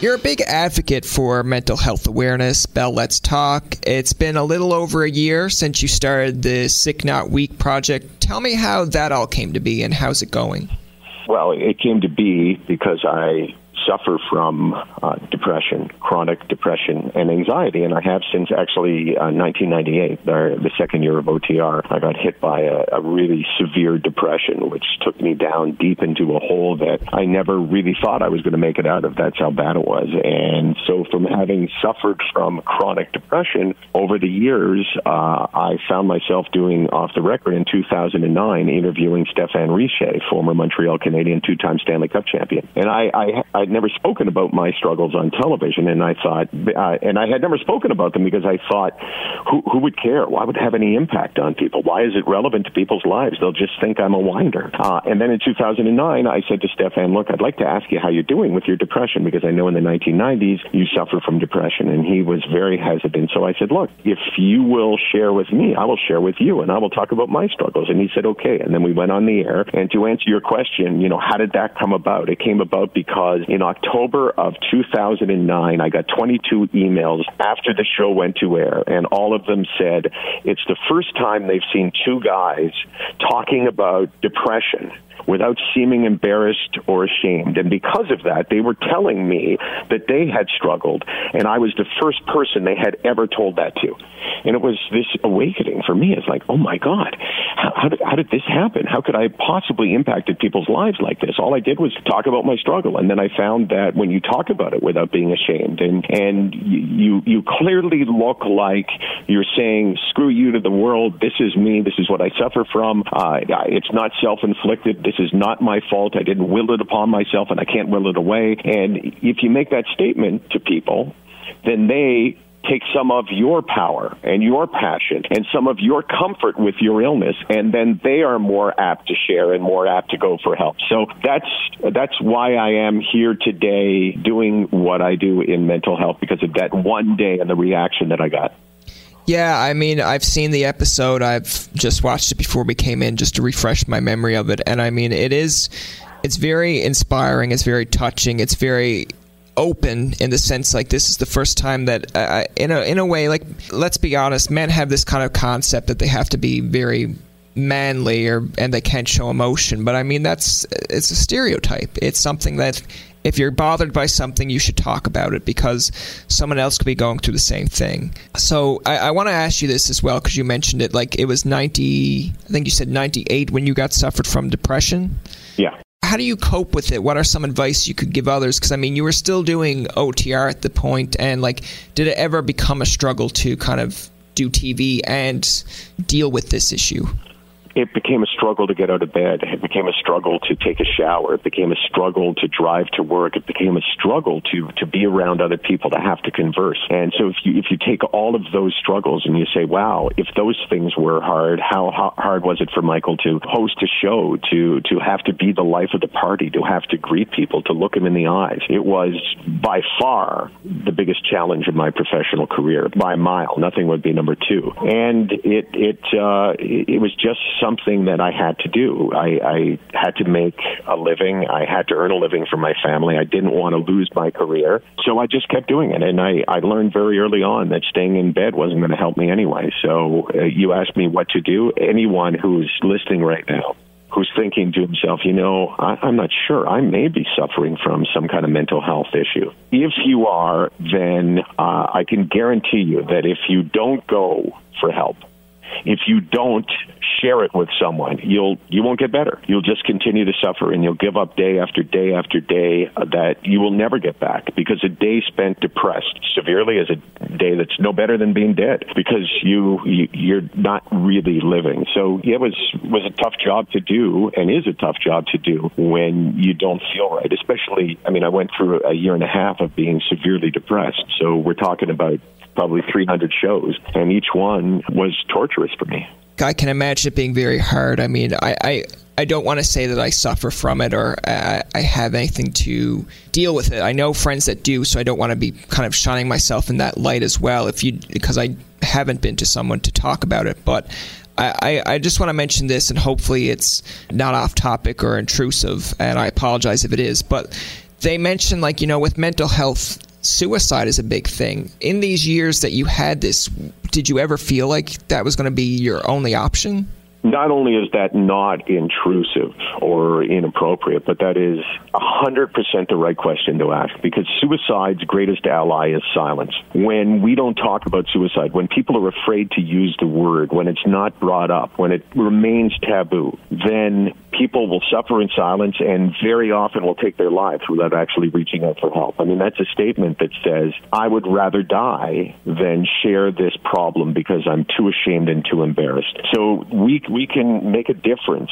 You're a big advocate for mental health awareness. Bell Let's Talk. It's been a little over a year since you started the Sick Not Weak project. Tell me how that all came to be and how's it going? Well, it came to be because I suffer from uh, depression, chronic depression, and anxiety, and I have since actually uh, 1998, the, the second year of OTR. I got hit by a, a really severe depression, which took me down deep into a hole that I never really thought I was going to make it out of. That's how bad it was. And so, from having suffered from chronic depression over the years, uh, I found myself doing off the record in 2009 interviewing Stéphane Richer, former Montreal Canadian, two-time Stanley Cup champion, and I, I I'd never spoken about my struggles on television, and I thought, uh, and I had never spoken about them because I thought, who, who would care? Why would it have any impact on people? Why is it relevant to people's lives? They'll just think I'm a winder. Uh, and then in 2009, I said to Stéphane, look, I'd like to ask you how you're doing with your depression because I know in the 1990s you suffer from depression, and he was very hesitant. So I said, look, if you will share with me, I will share with you, and I will talk about my struggles. And he said, okay. And then we went on the air. And to answer your question, you know, how did that come about? It came about because in October of 2009, I got 22 emails after the show went to air, and all of them said it's the first time they've seen two guys talking about depression without seeming embarrassed or ashamed. And because of that, they were telling me that they had struggled, and I was the first person they had ever told that to. And it was this awakening for me. It's like, oh my God, how, how, did, how did this happen? How could I have possibly impacted people's lives like this? All I did was talk about my struggle, and then I found that when you talk about it without being ashamed, and and you you clearly look like you're saying, screw you to the world. This is me. This is what I suffer from. Uh, it's not self-inflicted. This is not my fault. I didn't will it upon myself, and I can't will it away. And if you make that statement to people, then they take some of your power and your passion and some of your comfort with your illness and then they are more apt to share and more apt to go for help so that's that's why i am here today doing what i do in mental health because of that one day and the reaction that i got yeah, I mean, I've seen the episode. I've just watched it before we came in just to refresh my memory of it. And I mean, it is it's very inspiring, it's very touching, it's very open in the sense like this is the first time that uh, in a in a way like let's be honest, men have this kind of concept that they have to be very manly or and they can't show emotion but i mean that's it's a stereotype it's something that if you're bothered by something, you should talk about it because someone else could be going through the same thing. So I, I want to ask you this as well because you mentioned it. Like it was 90, I think you said 98 when you got suffered from depression. Yeah. How do you cope with it? What are some advice you could give others? Because I mean, you were still doing OTR at the point, and like, did it ever become a struggle to kind of do TV and deal with this issue? it became a struggle to get out of bed. It became a struggle to take a shower. It became a struggle to drive to work. It became a struggle to to be around other people to have to converse. And so if you if you take all of those struggles and you say, wow, if those things were hard, how, hard was it for Michael to host a show, to to have to be the life of the party, to have to greet people, to look them in the eyes? It was by far the biggest challenge of my professional career by a mile. Nothing would be number two. And it it uh, it was just something that I had to do. I, I had to make a living. I had to earn a living for my family. I didn't want to lose my career. So I just kept doing it. And I, I learned very early on that staying in bed wasn't going to help me anyway. So uh, you asked me what to do. Anyone who's listening right now, who's thinking to himself, you know, I, I'm not sure. I may be suffering from some kind of mental health issue. If you are, then uh, I can guarantee you that if you don't go for help, if you don't share it with someone, you'll you won't get better. You'll just continue to suffer, and you'll give up day after day after day that you will never get back because a day spent depressed severely is a day that's no better than being dead because you, you you're not really living. So yeah, it was was a tough job to do, and is a tough job to do when you don't feel right. Especially, I mean, I went through a year and a half of being severely depressed. So we're talking about probably 300 shows, and each one was torturous for me. I can imagine it being very hard. I mean, I, I, I don't want to say that I suffer from it or I, I have anything to deal with it. I know friends that do, so I don't want to be kind of shining myself in that light as well. If you because I haven't been to someone to talk about it, but I, I, just want to mention this, and hopefully it's not off topic or intrusive, and I apologize if it is. But they mentioned, like, you know, with mental health suicide is a big thing. In these years that you had this, did you ever feel like that was going to be your only option? Not only is that not intrusive or inappropriate, but that is 100% the right question to ask because suicide's greatest ally is silence. When we don't talk about suicide, when people are afraid to use the word, when it's not brought up, when it remains taboo, then people will suffer in silence and very often will take their lives without actually reaching out for help. I mean, that's a statement that says, I would rather die than share this problem because I'm too ashamed and too embarrassed. So we we can make a difference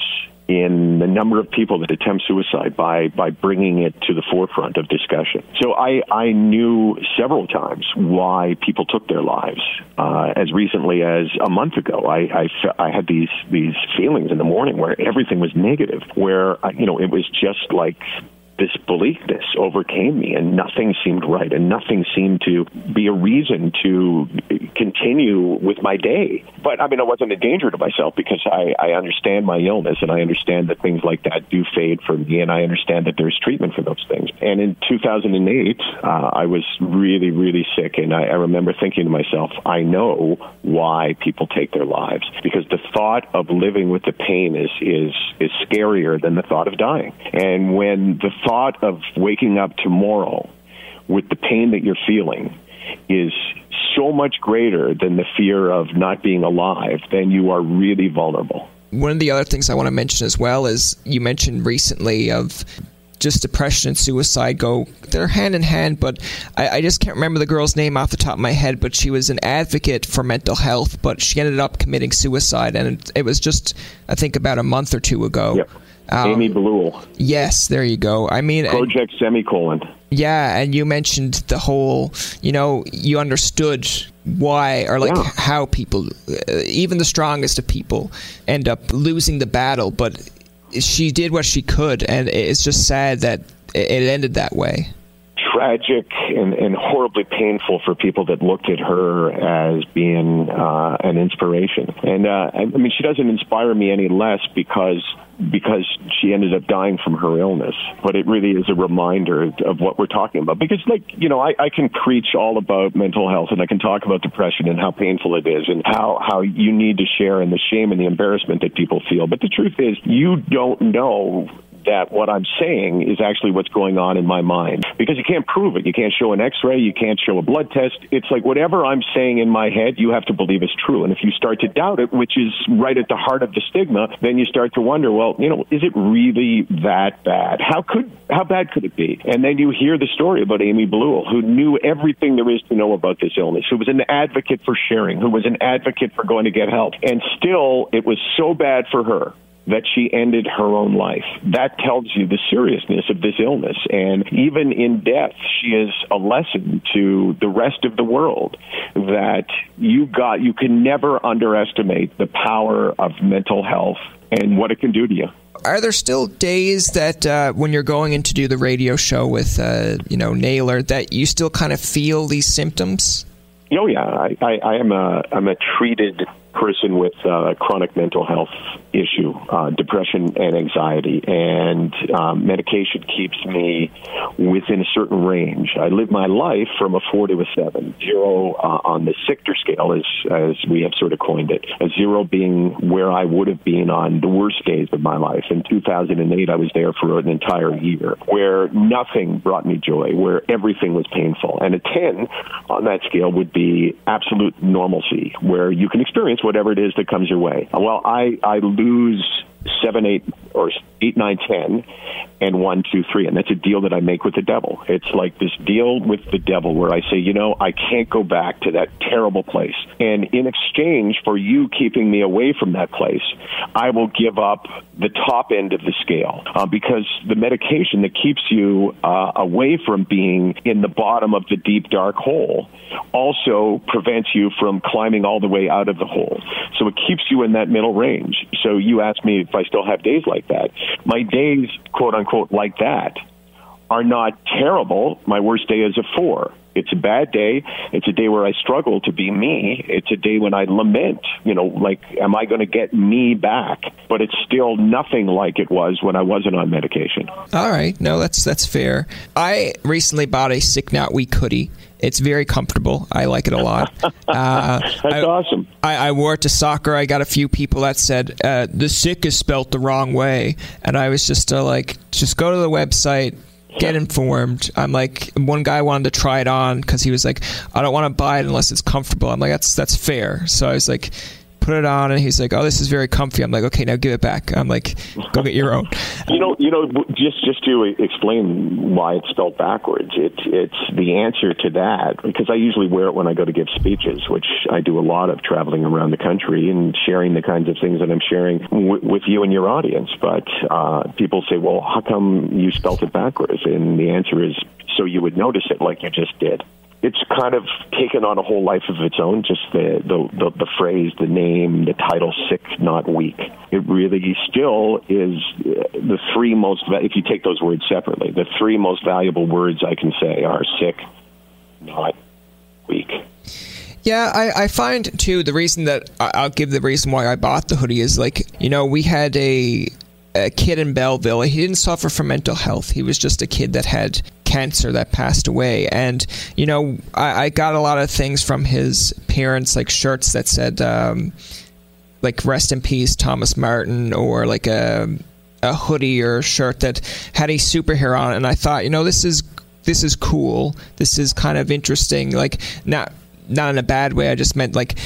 in the number of people that attempt suicide by by bringing it to the forefront of discussion. So I I knew several times why people took their lives. Uh, as recently as a month ago, I, I I had these these feelings in the morning where everything was negative, where uh, you know it was just like this beliefness overcame me and nothing seemed right and nothing seemed to be a reason to continue with my day. But I mean, I wasn't a danger to myself because I, I understand my illness and I understand that things like that do fade for me and I understand that there's treatment for those things. And in 2008, uh, I was really, really sick and I, I remember thinking to myself, I know why people take their lives because the thought of living with the pain is, is, is scarier than the thought of dying. And when the thought of waking up tomorrow with the pain that you're feeling is so much greater than the fear of not being alive, then you are really vulnerable. One of the other things I want to mention as well is you mentioned recently of just depression and suicide go they're hand in hand but I, I, just can't remember the girl's name off the top of my head but she was an advocate for mental health but she ended up committing suicide and it, it was just i think about a month or two ago yep. Um, Amy Bleuel. Yes, there you go. I mean, Project and, Semicolon. Yeah, and you mentioned the whole, you know, you understood why or like yeah. how people, uh, even the strongest of people, end up losing the battle. But she did what she could, and it's just sad that it ended that way tragic and, and horribly painful for people that looked at her as being uh, an inspiration. And uh, I mean, she doesn't inspire me any less because because she ended up dying from her illness. But it really is a reminder of what we're talking about. Because, like, you know, I, I can preach all about mental health and I can talk about depression and how painful it is and how, how you need to share in the shame and the embarrassment that people feel. But the truth is, you don't know that what I'm saying is actually what's going on in my mind because you can't prove it. You can't show an x-ray, you can't show a blood test. It's like whatever I'm saying in my head, you have to believe is true. And if you start to doubt it, which is right at the heart of the stigma, then you start to wonder, well, you know, is it really that bad? How could how bad could it be? And then you hear the story about Amy Bleuel, who knew everything there is to know about this illness, who was an advocate for sharing, who was an advocate for going to get help. And still, it was so bad for her that she ended her own life. That tells you the seriousness of this illness. And even in death, she is a lesson to the rest of the world that you got, you can never underestimate the power of mental health and what it can do to you. Are there still days that uh, when you're going in to do the radio show with, uh, you know, Naylor, that you still kind of feel these symptoms? Oh yeah, I, I, I am a I'm a treated person with uh, chronic mental health issue, uh, depression and anxiety, and um, medication keeps me within a certain range. I live my life from a four to a seven, zero uh, on the Sichter scale, as as we have sort of coined it. A zero being where I would have been on the worst days of my life. In 2008, I was there for an entire year, where nothing brought me joy, where everything was painful, and a ten on that scale would be absolute normalcy, where you can experience experience whatever it is that comes your way. Well, I, I lose seven, eight, or eight, nine, ten, and one, two, three, and that's a deal that I make with the devil. It's like this deal with the devil where I say, you know, I can't go back to that terrible place, and in exchange for you keeping me away from that place, I will give up the top end of the scale uh, because the medication that keeps you uh, away from being in the bottom of the deep dark hole also prevents you from climbing all the way out of the hole. So it keeps you in that middle range. So you ask me if I still have days like that. My days, quote unquote, like that are not terrible. My worst day is a four. It's a bad day. It's a day where I struggle to be me. It's a day when I lament, you know, like, am I going to get me back? But it's still nothing like it was when I wasn't on medication. All right. No, that's, that's fair. I recently bought a Sick Not Weak hoodie. It's very comfortable. I like it a lot. Uh, That's I, awesome. I, I, wore it to soccer. I got a few people that said uh, the sick is spelt the wrong way, and I was just uh, like, just go to the website, get informed. I'm like, one guy wanted to try it on because he was like, I don't want to buy it unless it's comfortable. I'm like, that's that's fair. So I was like, put it on, and he's like, "Oh, this is very comfy." I'm like, "Okay, now give it back." I'm like, "Go get your own." you know, you know, just just to explain why it's spelled backwards, it's it's the answer to that because I usually wear it when I go to give speeches, which I do a lot of traveling around the country and sharing the kinds of things that I'm sharing w- with you and your audience. But uh, people say, "Well, how come you spelled it backwards?" And the answer is so you would notice it like you just did it's kind of taken on a whole life of its own. Just the, the the, the phrase, the name, the title, "sick, not weak." It really still is uh, the three most. If you take those words separately, the three most valuable words I can say are "sick, not weak." Yeah, I, I find too the reason that I'll give the reason why I bought the hoodie is like you know we had a a kid in Belleville. He didn't suffer from mental health. He was just a kid that had cancer that passed away. And, you know, I, I got a lot of things from his parents, like shirts that said, um, like, rest in peace, Thomas Martin, or like a, a hoodie or shirt that had a superhero on it. And I thought, you know, this is. This is cool. This is kind of interesting. Like not not in a bad way. I just meant like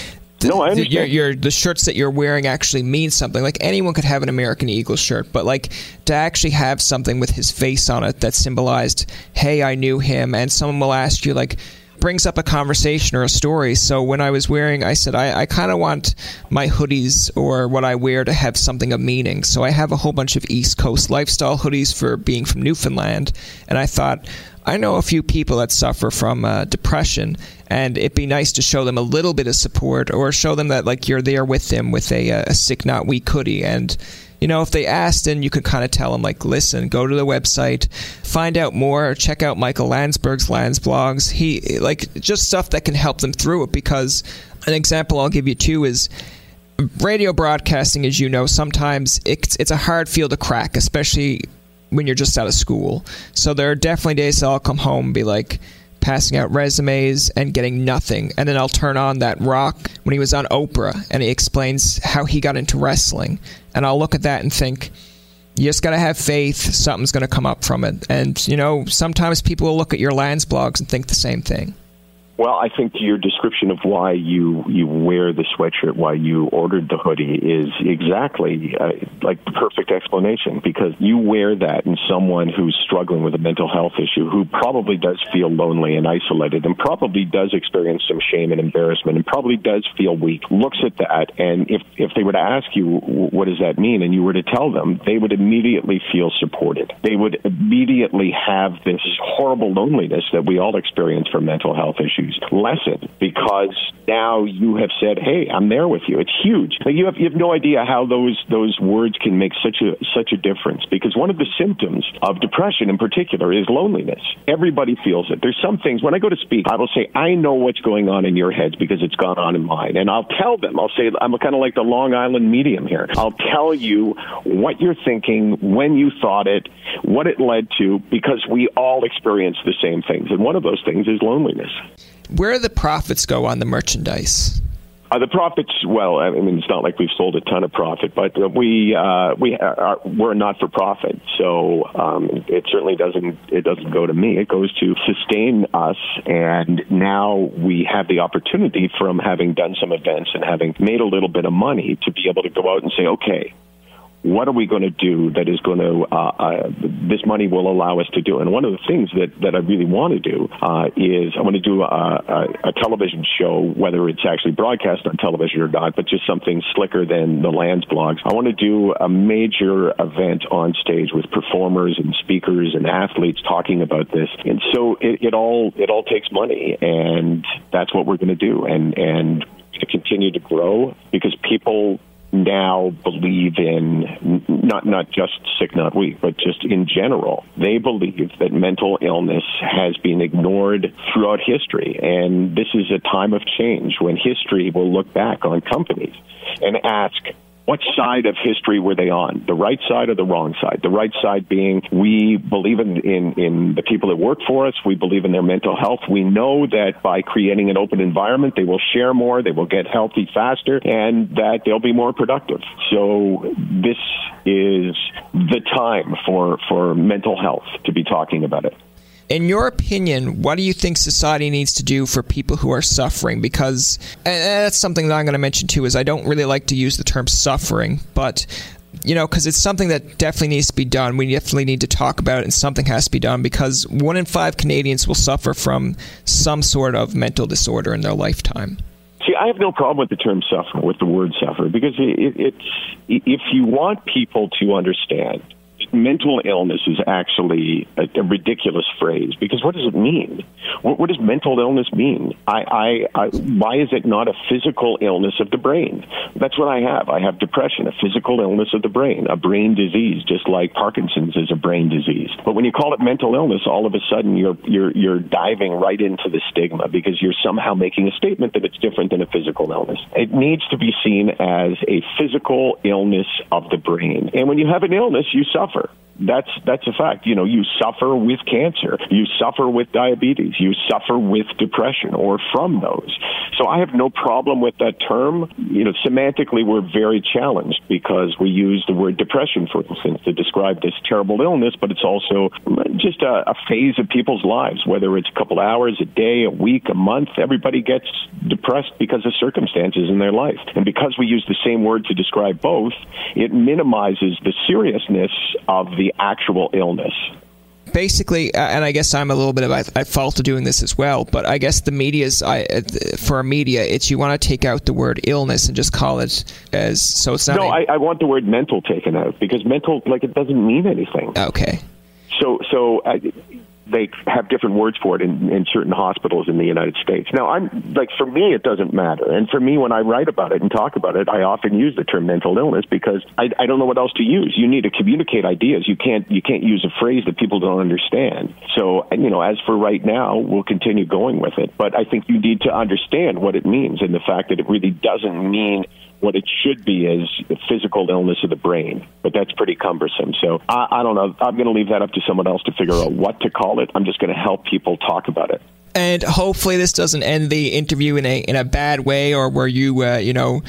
the, no, I understand. Your, your, the shirts that you're wearing actually mean something. Like anyone could have an American Eagle shirt, but like to actually have something with his face on it that symbolized, "Hey, I knew him," and someone will ask you like brings up a conversation or a story. So when I was wearing, I said, I, I kind of want my hoodies or what I wear to have something of meaning. So I have a whole bunch of East Coast lifestyle hoodies for being from Newfoundland. And I thought, I know a few people that suffer from uh, depression, and it'd be nice to show them a little bit of support or show them that like you're there with them with a, uh, a sick not weak hoodie and you know if they asked then you could kind of tell them like listen go to the website find out more check out michael landsberg's lands blogs. He like just stuff that can help them through it because an example i'll give you too is radio broadcasting as you know sometimes it's, it's a hard field to crack especially when you're just out of school. So there are definitely days that i'll come home and be like passing out resumes and getting nothing. And then I'll turn on that rock when he was on Oprah and he explains how he got into wrestling. And I'll look at that and think, you just got to have faith. Something's going to come up from it. And, you know, sometimes people will look at your lands blogs and think the same thing. Well, I think your description of why you you wear the sweatshirt, why you ordered the hoodie, is exactly uh, like the perfect explanation because you wear that in someone who's struggling with a mental health issue, who probably does feel lonely and isolated, and probably does experience some shame and embarrassment, and probably does feel weak. Looks at that, and if if they were to ask you what does that mean, and you were to tell them, they would immediately feel supported. They would immediately have this horrible loneliness that we all experience for mental health issues lessen because now you have said, "Hey, I'm there with you." It's huge. You have you have no idea how those those words can make such a such a difference because one of the symptoms of depression in particular is loneliness. Everybody feels it. There's some things when I go to speak, I will say, "I know what's going on in your heads because it's gone on in mine," and I'll tell them. I'll say, "I'm kind of like the Long Island medium here." I'll tell you what you're thinking, when you thought it, what it led to, because we all experience the same things, and one of those things is loneliness where do the profits go on the merchandise? Uh, the profits, well, I mean, it's not like we've sold a ton of profit, but we uh, we are, we're not for profit, so um, it certainly doesn't it doesn't go to me. It goes to sustain us, and now we have the opportunity from having done some events and having made a little bit of money to be able to go out and say, okay, what are we going to do that is going to uh, uh, this money will allow us to do? And one of the things that, that I really want to do uh, is I want to do a, a, a, television show, whether it's actually broadcast on television or not, but just something slicker than the Lands blogs. I want to do a major event on stage with performers and speakers and athletes talking about this. And so it, it all it all takes money, and that's what we're going to do. And and to continue to grow because people now believe in not not just sick not weak but just in general they believe that mental illness has been ignored throughout history. And this is a time of change when history will look back on companies and ask what side of history were they on? The right side or the wrong side? The right side being we believe in, in, in the people that work for us. We believe in their mental health. We know that by creating an open environment, they will share more, they will get healthy faster, and that they'll be more productive. So this is the time for, for mental health to be talking about it in your opinion, what do you think society needs to do for people who are suffering? Because that's something that I'm going to mention too. Is I don't really like to use the term suffering, but you know, because it's something that definitely needs to be done. We definitely need to talk about it, and something has to be done because one in five Canadians will suffer from some sort of mental disorder in their lifetime. See, I have no problem with the term suffer, with the word suffer, because it, it's if you want people to understand mental illness is actually a, a, ridiculous phrase because what does it mean? What, what does mental illness mean? I, I, I, why is it not a physical illness of the brain? That's what I have. I have depression, a physical illness of the brain, a brain disease, just like Parkinson's is a brain disease. But when you call it mental illness, all of a sudden you're you're you're diving right into the stigma because you're somehow making a statement that it's different than a physical illness. It needs to be seen as a physical illness of the brain. And when you have an illness, you suffer. That's that's a fact. You know, you suffer with cancer, you suffer with diabetes, you suffer with depression or from those. So I have no problem with that term. You know, semantically we're very challenged because we use the word depression, for instance, to describe this terrible illness, but it's also just a, a phase of people's lives, whether it's a couple hours, a day, a week, a month. Everybody gets depressed because of circumstances in their life, and because we use the same word to describe both, it minimizes the seriousness of the the actual illness basically, uh, and I guess I'm a little bit of at fault of doing this as well. But I guess the media's I, uh, for a media, it's you want to take out the word illness and just call it as so it's not. No, a, I, I want the word mental taken out because mental, like, it doesn't mean anything. Okay. So, so I, they have different words for it in, in certain hospitals in the United States. Now, I'm like for me, it doesn't matter, and for me, when I write about it and talk about it, I often use the term mental illness because I, I don't know what else to use. You need to communicate ideas. You can't you can't use a phrase that people don't understand. So, you know, as for right now, we'll continue going with it, but I think you need to understand what it means and the fact that it really doesn't mean what it should be is the physical illness of the brain, but that's pretty cumbersome. So I, I don't know. I'm going to leave that up to someone else to figure out what to call it. I'm just going to help people talk about it. And hopefully, this doesn't end the interview in a in a bad way, or where you uh, you know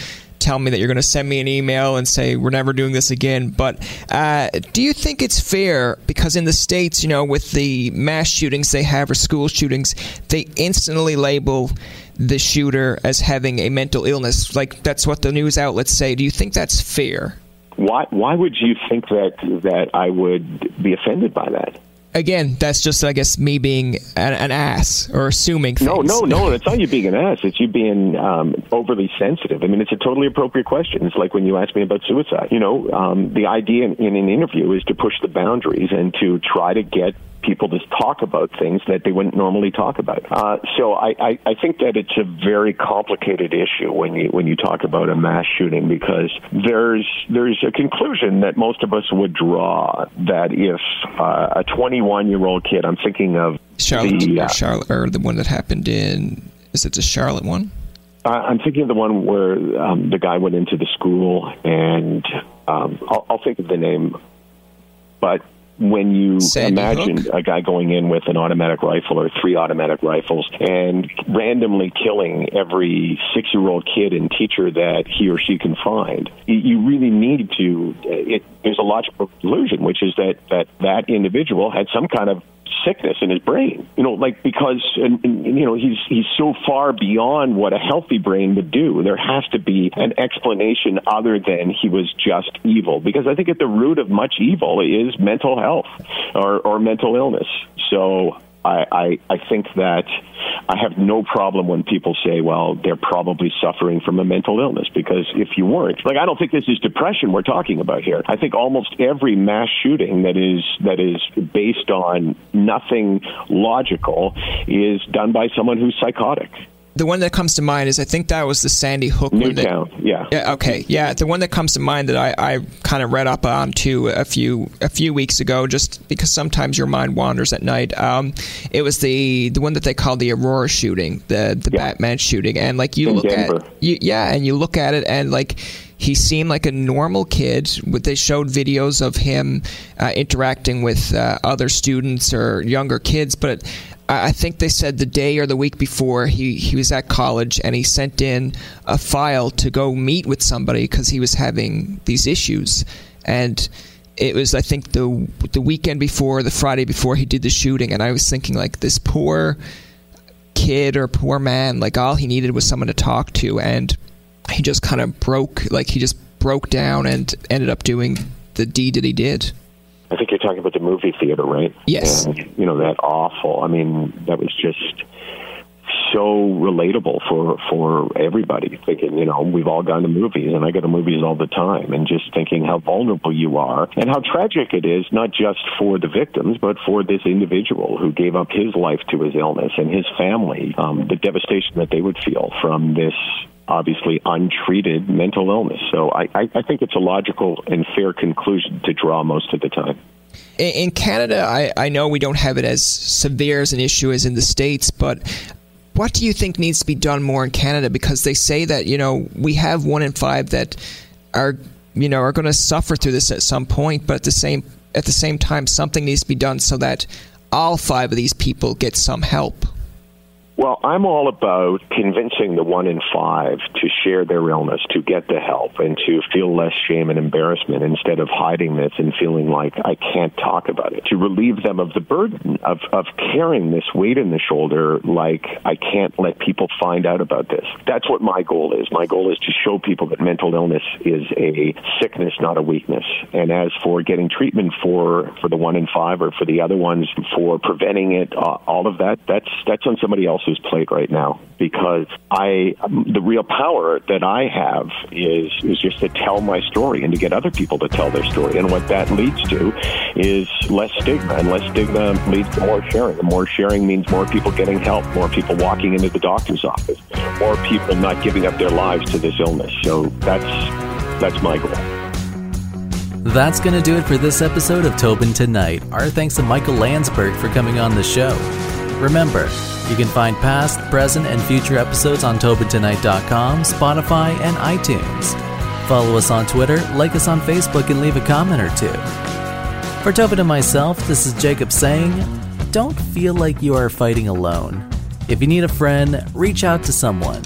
tell me that you're going to send me an email and say we're never doing this again. But uh, do you think it's fair because in the states, you know, with the mass shootings they have or school shootings, they instantly label the shooter as having a mental illness. Like that's what the news outlets say. Do you think that's fair? Why why would you think that that I would be offended by that? Again, that's just, I guess, me being an, an ass or assuming things. No, no, no. It's not you being an ass. It's you being um, overly sensitive. I mean, it's a totally appropriate question. It's like when you ask me about suicide. You know, um, the idea in, in an interview is to push the boundaries and to try to get people to talk about things that they wouldn't normally talk about. Uh, so I, I, I think that it's a very complicated issue when you when you talk about a mass shooting because there's there's a conclusion that most of us would draw that if uh, a 21 year old kid, I'm thinking of Charlotte, the, uh, Charlotte, or the one that happened in is it the Charlotte one? I'm thinking of the one where um, the guy went into the school, and um, I'll, I'll think of the name, but when you Sandy imagine Hook? a guy going in with an automatic rifle or three automatic rifles and randomly killing every six year old kid and teacher that he or she can find, you- you really need to. It, there's a logical conclusion, which is that, that that individual had some kind of sickness in his brain. You know, like because and, and, you know he's he's so far beyond what a healthy brain would do. There has to be an explanation other than he was just evil. Because I think at the root of much evil is mental health or, or mental illness. So. I, I, I think that I have no problem when people say, well, they're probably suffering from a mental illness because if you weren't, like, I don't think this is depression we're talking about here. I think almost every mass shooting that is, that is based on nothing logical is done by someone who's psychotic. The one that comes to mind is I think that was the Sandy Hook one. that- Newtown, yeah. Yeah. Okay. Yeah. The one that comes to mind that I, I kind of read up on too a few a few weeks ago, just because sometimes your mind wanders at night. Um, it was the the one that they called the Aurora shooting, the the Yeah. Batman shooting, and like you In look Denver. at you, yeah, and you look at it and like. He seemed like a normal kid. They showed videos of him uh, interacting with uh, other students or younger kids. But I think they said the day or the week before he, he was at college and he sent in a file to go meet with somebody because he was having these issues. And it was, I think, the the weekend before, the Friday before he did the shooting. And I was thinking, like, this poor kid or poor man, like, all he needed was someone to talk to. And he just kind of broke, like, he just broke down and ended up doing the deed that he did. I think you're talking about the movie theater, right? Yes. And, you know, that awful. I mean, that was just so relatable for for everybody. Thinking, you know, we've all gone to movies, and I go to movies all the time, and just thinking how vulnerable you are and how tragic it is, not just for the victims, but for this individual who gave up his life to his illness and his family. Um, the devastation that they would feel from this obviously untreated mental illness. So I, I, I think it's a logical and fair conclusion to draw most of the time. In Canada, I, I know we don't have it as severe as an issue as in the States, but what do you think needs to be done more in Canada? Because they say that, you know, we have one in five that are, you know, are going to suffer through this at some point, but at the same at the same time, something needs to be done so that all five of these people get some help. Well, I'm all about convincing the one in five to share their illness, to get the help, and to feel less shame and embarrassment instead of hiding this and feeling like I can't talk about it. To relieve them of the burden of, of carrying this weight in the shoulder like I can't let people find out about this. That's what my goal is. My goal is to show people that mental illness is a sickness, not a weakness. And as for getting treatment for, for the one in five or for the other ones, for preventing it, uh, all of that, that's, that's on somebody else's plate right now because I, the real power that I have is, is just to tell my story and to get other people to tell their story. And what that leads to is less stigma and less stigma leads to more sharing. And more sharing means more people getting help, more people walking into the doctor's office, more people not giving up their lives to this illness. So that's, that's my goal. That's going to do it for this episode of Tobin Tonight. Our thanks to Michael Landsberg for coming on the show. Remember, you can find past, present, and future episodes on TobinTonight.com, Spotify, and iTunes. Follow us on Twitter, like us on Facebook, and leave a comment or two. For Tobin and myself, this is Jacob saying, don't feel like you are fighting alone. If you need a friend, reach out to someone.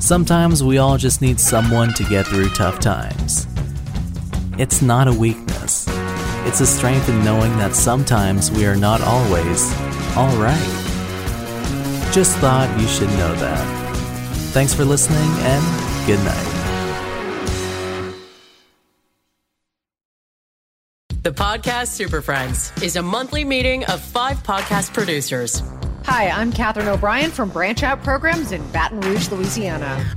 Sometimes we all just need someone to get through tough times. It's not a weakness. It's a strength in knowing that sometimes we are not always alright. Just thought you should know that. Thanks for listening and good night. The Podcast Super Friends is a monthly meeting of five podcast producers. Hi, I'm Katherine O'Brien from Branch Out Programs in Baton Rouge, Louisiana.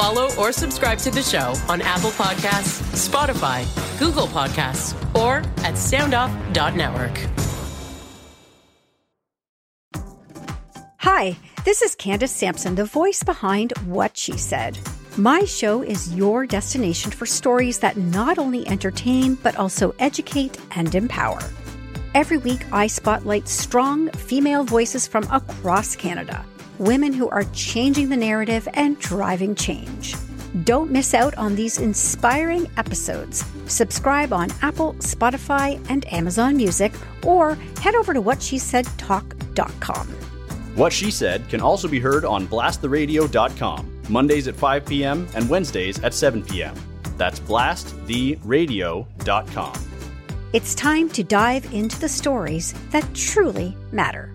Follow or subscribe to the show on Apple Podcasts, Spotify, Google Podcasts, or at soundoff.network. Hi, This is Candace Sampson, the voice behind What She Said. My show is your destination for stories that not only entertain, but also educate and empower. Every week, I spotlight strong female voices from across Canada, women who are changing the narrative and driving change. Don't miss out on these inspiring episodes. Subscribe on Apple, Spotify, and Amazon Music, or head over to whatshesaidtalk.com. What She Said can also be heard on blasttheradio.com, Mondays at 5 p.m. and Wednesdays at 7 p.m. That's blasttheradio.com. It's time to dive into the stories that truly matter.